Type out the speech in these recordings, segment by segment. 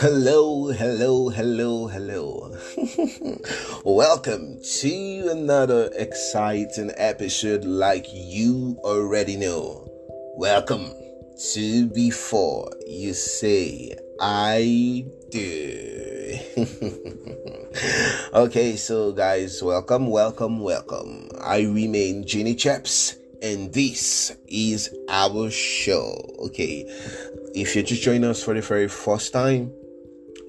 Hello, hello, hello, hello. Welcome to another exciting episode like you already know. Welcome to Before You Say I Do. okay, so guys, welcome, welcome, welcome. I remain Jenny Chaps and this is our show. Okay, if you're just joining us for the very first time,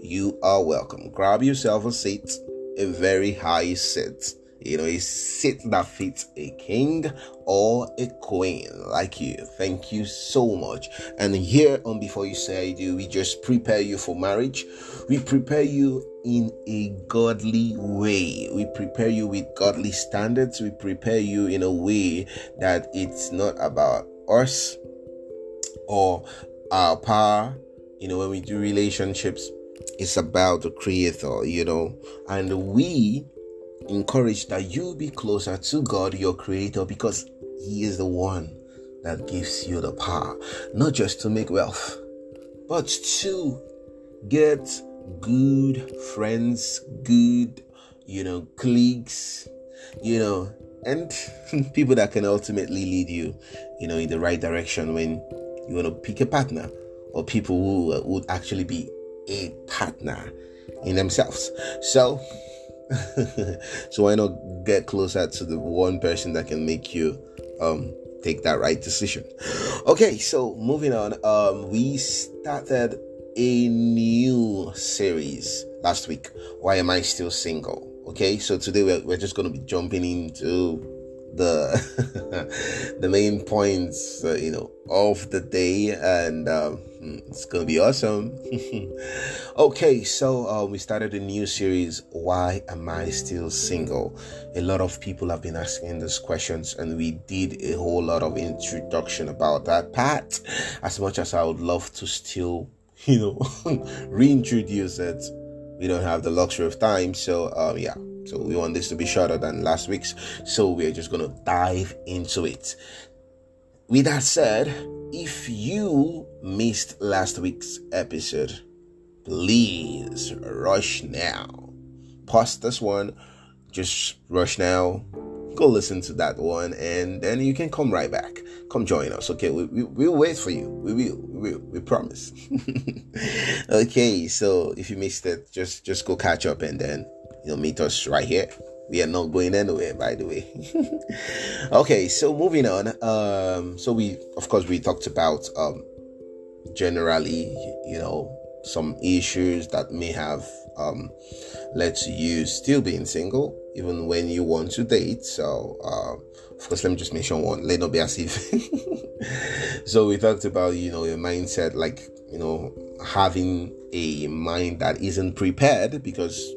you are welcome. Grab yourself a seat, a very high seat. You know, a seat that fits a king or a queen like you. Thank you so much. And here on Before You Say I Do, we just prepare you for marriage. We prepare you in a godly way. We prepare you with godly standards. We prepare you in a way that it's not about us or our power. You know, when we do relationships, it's about the creator, you know, and we encourage that you be closer to God, your creator, because He is the one that gives you the power, not just to make wealth, but to get good friends, good, you know, colleagues, you know, and people that can ultimately lead you, you know, in the right direction when you want to pick a partner or people who would actually be a partner in themselves. So, so why not get closer to the one person that can make you um, take that right decision? Okay, so moving on. Um, we started a new series last week. Why am I still single? Okay, so today we're, we're just going to be jumping into the the main points uh, you know of the day and um, it's gonna be awesome okay so uh, we started a new series why am i still single a lot of people have been asking these questions and we did a whole lot of introduction about that part as much as i would love to still you know reintroduce it we don't have the luxury of time so um, yeah so we want this to be shorter than last week's. So we're just to dive into it. With that said, if you missed last week's episode, please rush now. Pause this one, just rush now, go listen to that one, and then you can come right back. Come join us, okay? We, we, we'll wait for you. We will, we will, we promise. okay, so if you missed it, just just go catch up and then you'll meet us right here. We are not going anywhere, by the way. okay, so moving on. Um, so we, of course, we talked about um, generally, you know, some issues that may have um, led to you still being single, even when you want to date. So, uh, of course, let me just mention one. Let not be as if. so we talked about, you know, your mindset, like you know, having a mind that isn't prepared because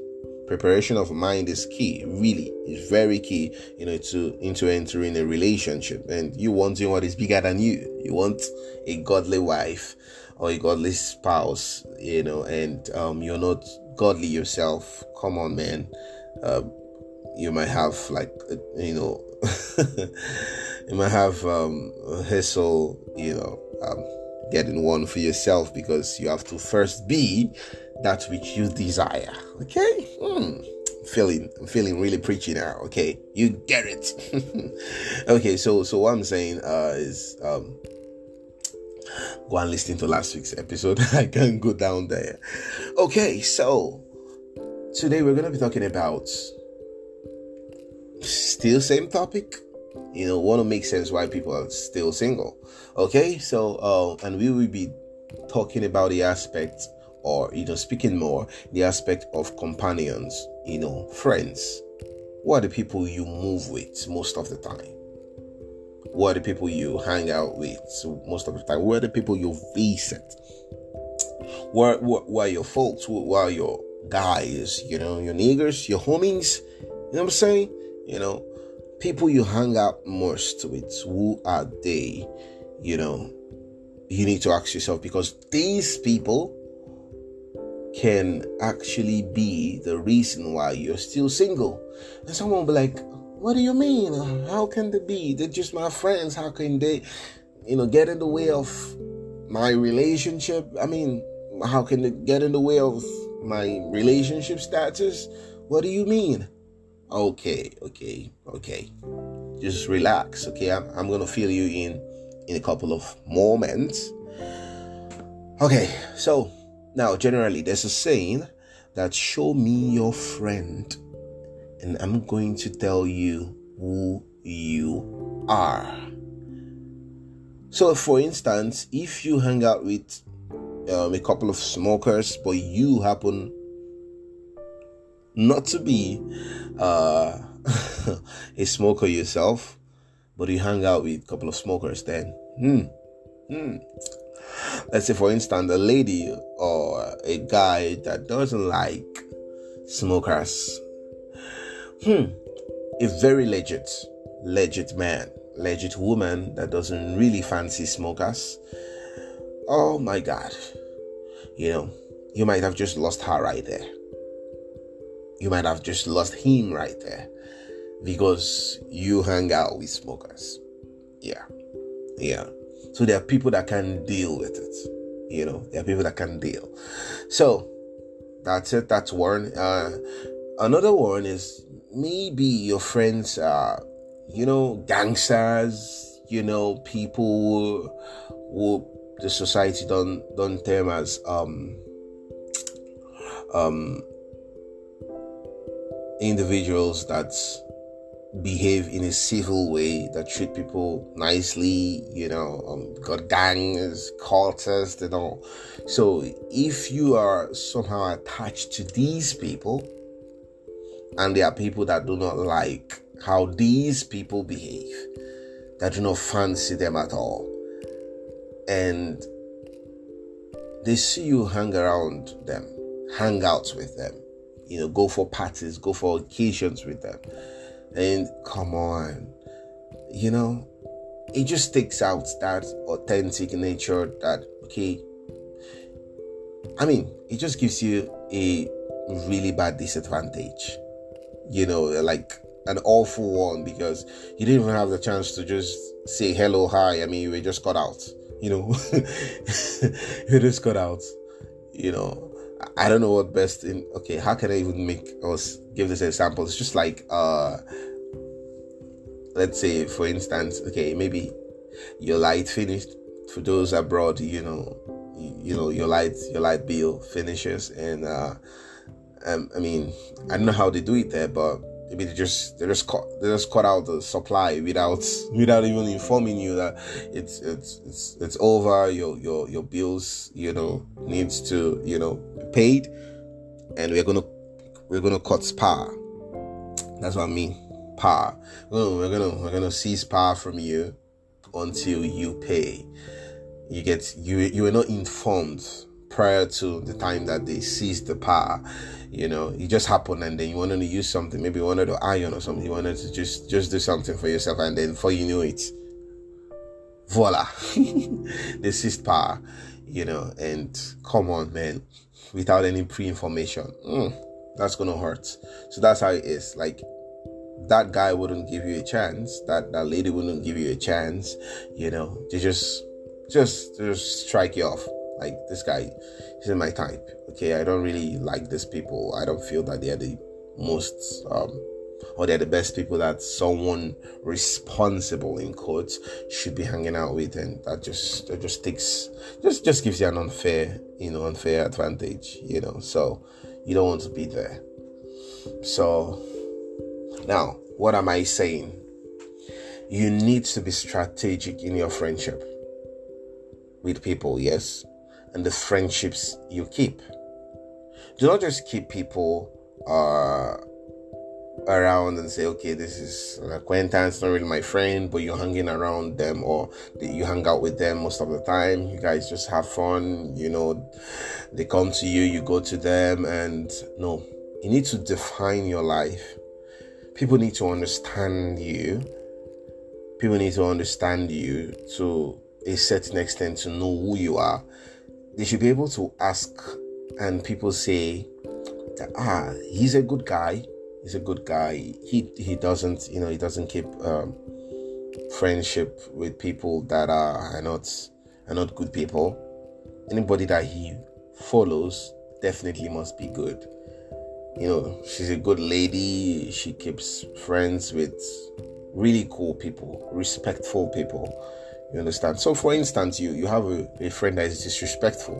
preparation of mind is key really is very key you know to into entering a relationship and you wanting what is bigger than you you want a godly wife or a godly spouse you know and um, you're not godly yourself come on man uh, you might have like uh, you know you might have um hustle you know um, getting one for yourself because you have to first be that which you desire. Okay? Hmm. Feeling I'm feeling really preachy now. Okay, you get it. okay, so so what I'm saying uh is um go and listen to last week's episode. I can go down there. Okay, so today we're gonna be talking about still same topic. You know, want to make sense why people are still single. Okay, so uh, and we will be talking about the aspect or you know speaking more the aspect of companions you know friends what are the people you move with most of the time what are the people you hang out with most of the time where are the people you visit? Where, where, are your folks? Where are your guys? You know your niggers your homies? You know what i'm saying? You know people you hang out most with who are they? You know you need to ask yourself because these people can actually be the reason why you're still single. And someone will be like, What do you mean? How can they be? They're just my friends. How can they? you know, get in the way of my relationship? I mean, how can they get in the way of my relationship status? What do you mean? Okay, okay, okay. Just relax, okay? I'm, I'm gonna fill you in in a couple of moments. Okay, so now generally there's a saying that show me your friend, and I'm going to tell you who you are. So, for instance, if you hang out with um, a couple of smokers, but you happen not to be uh, a smoker yourself, but you hang out with a couple of smokers, then hmm, hmm. Let's say, for instance, a lady or a guy that doesn't like smokers. Hmm, a very legit, legit man, legit woman that doesn't really fancy smokers. Oh my God. You know, you might have just lost her right there. You might have just lost him right there because you hang out with smokers. Yeah. Yeah. So there are people that can deal with it. You know, there are people that can deal. So that's it. That's one. Uh, another one is maybe your friends are, you know, gangsters. You know, people who, the society don't don't term as um um individuals that behave in a civil way, that treat people nicely, you know, um, got gangs, cultists, and all. So if you are somehow attached to these people, and there are people that do not like how these people behave, that do not fancy them at all, and they see you hang around them, hang out with them, you know, go for parties, go for occasions with them. And come on, you know, it just takes out that authentic nature that, okay, I mean, it just gives you a really bad disadvantage, you know, like an awful one because you didn't even have the chance to just say hello, hi. I mean, you were just cut out, you know, you just cut out, you know. I don't know what best in okay, how can I even make us give this example? It's just like uh let's say for instance, okay, maybe your light finished for those abroad, you know, you, you know, your light your light bill finishes and uh um, I mean, I don't know how they do it there, but maybe they just they just cut they just cut out the supply without without even informing you that it's it's it's it's over your your your bills you know needs to you know be paid and we're gonna we're gonna cut power that's what i mean power oh, we're gonna we're gonna seize power from you until you pay. You get you you were not informed prior to the time that they seized the power you know it just happened and then you wanted to use something maybe you wanted to iron or something you wanted to just just do something for yourself and then before you knew it voila they seized power you know and come on man without any pre-information mm, that's gonna hurt. So that's how it is like that guy wouldn't give you a chance that that lady wouldn't give you a chance you know they just just just strike you off like this guy isn't my type. Okay, I don't really like these people. I don't feel that they're the most um, or they're the best people that someone responsible in quotes should be hanging out with and that just that just takes just just gives you an unfair you know unfair advantage you know so you don't want to be there so now what am i saying you need to be strategic in your friendship with people yes and the friendships you keep. Do not just keep people uh, around and say, okay, this is an acquaintance, not really my friend, but you're hanging around them or you hang out with them most of the time. You guys just have fun, you know, they come to you, you go to them, and no, you need to define your life. People need to understand you. People need to understand you to a certain extent to know who you are they should be able to ask and people say that, ah he's a good guy he's a good guy he he doesn't you know he doesn't keep um, friendship with people that are, are not are not good people. Anybody that he follows definitely must be good. You know, she's a good lady. She keeps friends with really cool people, respectful people. You understand? So, for instance, you you have a, a friend that is disrespectful.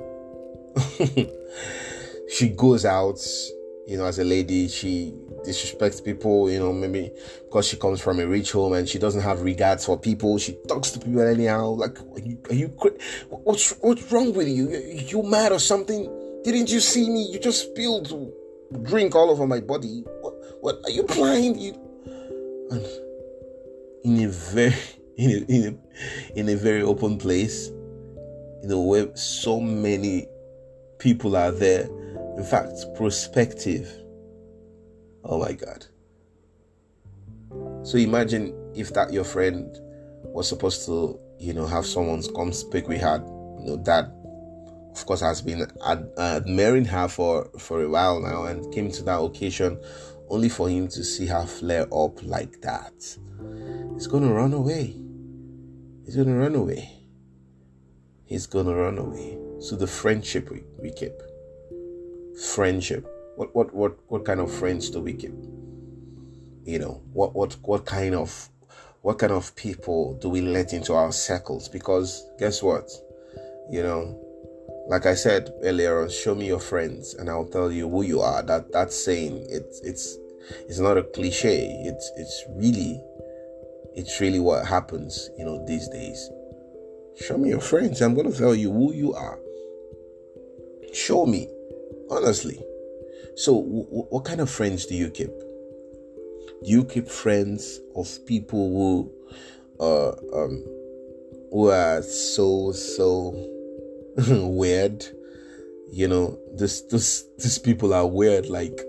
she goes out, you know, as a lady, she disrespects people, you know, maybe because she comes from a rich home and she doesn't have regards for people. She talks to people anyhow. Like, are you, are you what's what's wrong with you? You mad or something? Didn't you see me? You just spilled drink all over my body. What? What? Are you blind? You and in a very in a, in a, in a very open place, you know, where so many people are there. In fact, prospective. Oh my God. So imagine if that your friend was supposed to, you know, have someone come speak with her, you know, that of course has been ad- admiring her for for a while now and came to that occasion only for him to see her flare up like that. He's gonna run away. He's gonna run away. He's gonna run away. So the friendship we, we keep. Friendship. What what what what kind of friends do we keep? You know, what what what kind of what kind of people do we let into our circles? Because guess what? You know, like I said earlier on, show me your friends and I'll tell you who you are. That that saying it's it's it's not a cliche. It's it's really it's really what happens, you know, these days. Show me your friends. I'm going to tell you who you are. Show me, honestly. So, w- what kind of friends do you keep? Do you keep friends of people who, uh, um, who are so so weird? You know, this this these people are weird. Like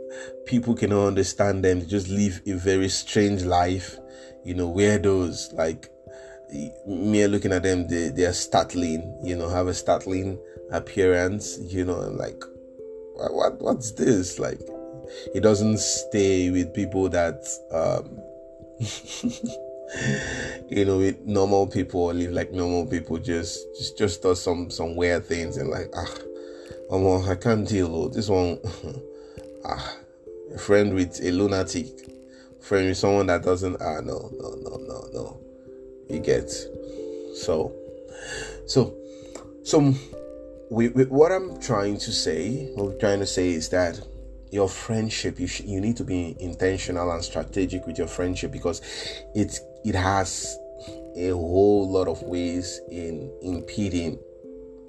people cannot understand them. They just live a very strange life you know, weirdos like me looking at them, they, they are startling, you know, have a startling appearance, you know, like, what, what's this? Like, he doesn't stay with people that, um, you know, with normal people or live like normal people, just, just, just does some, some weird things and like, ah, um, I can't deal with this one. ah, a friend with a lunatic friend someone that doesn't ah no no no no no. You get. So so so we, we, what i'm trying to say what i'm trying to say is that your friendship you sh- you need to be intentional and strategic with your friendship because it it has a whole lot of ways in impeding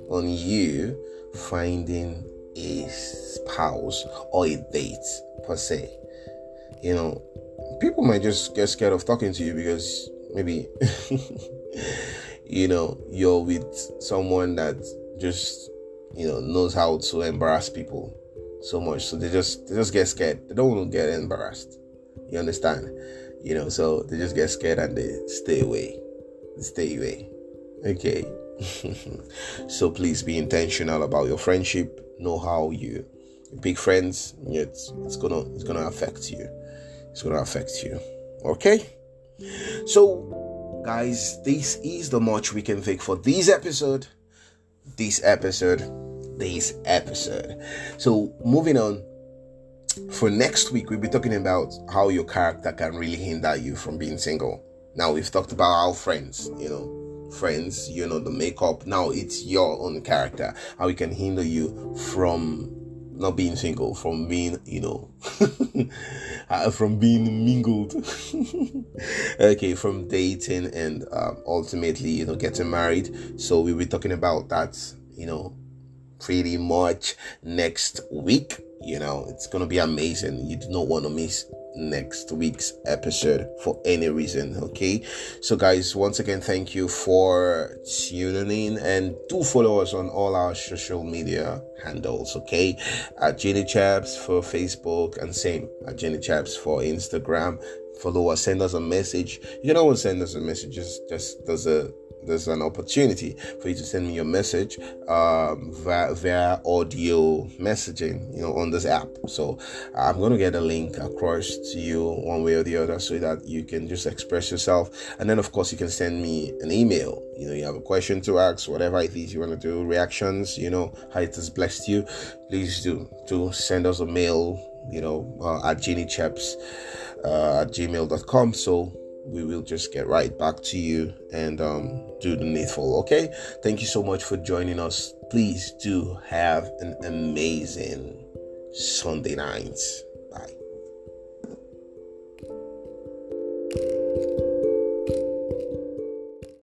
on you finding a spouse or a date per se you know people might just get scared of talking to you because maybe you know you're with someone that just you know knows how to embarrass people so much. So they just they just get scared. They don't want to get embarrassed. You understand? You know so they just get scared and they stay away. They stay away. Okay. So please be intentional about your friendship. Know how you pick friends it's it's gonna it's gonna affect you it's going to affect you. Okay? So, guys, this is the much we can take for this episode. This episode. This episode. So, moving on. For next week, we'll be talking about how your character can really hinder you from being single. Now, we've talked about our friends, you know, friends, you know, the makeup. Now it's your own character, how it can hinder you from not being single, from being, you know, uh, from being mingled. okay, from dating and um, ultimately, you know, getting married. So we'll be talking about that, you know, pretty much next week. You know, it's gonna be amazing. You do not want to miss next week's episode for any reason. Okay, so guys, once again, thank you for tuning in and do follow us on all our social media handles. Okay, at Jenny Chaps for Facebook and same at Jenny Chaps for Instagram. Follow us, send us a message. You can always send us a message. Just, just there's a there's an opportunity for you to send me your message um, via, via audio messaging, you know, on this app. So I'm going to get a link across to you one way or the other so that you can just express yourself. And then, of course, you can send me an email. You know, you have a question to ask, whatever it is you want to do, reactions, you know, how it has blessed you. Please do to send us a mail, you know, uh, at geniechaps uh, at gmail.com. So we will just get right back to you and um, do the needful. Okay. Thank you so much for joining us. Please do have an amazing Sunday night.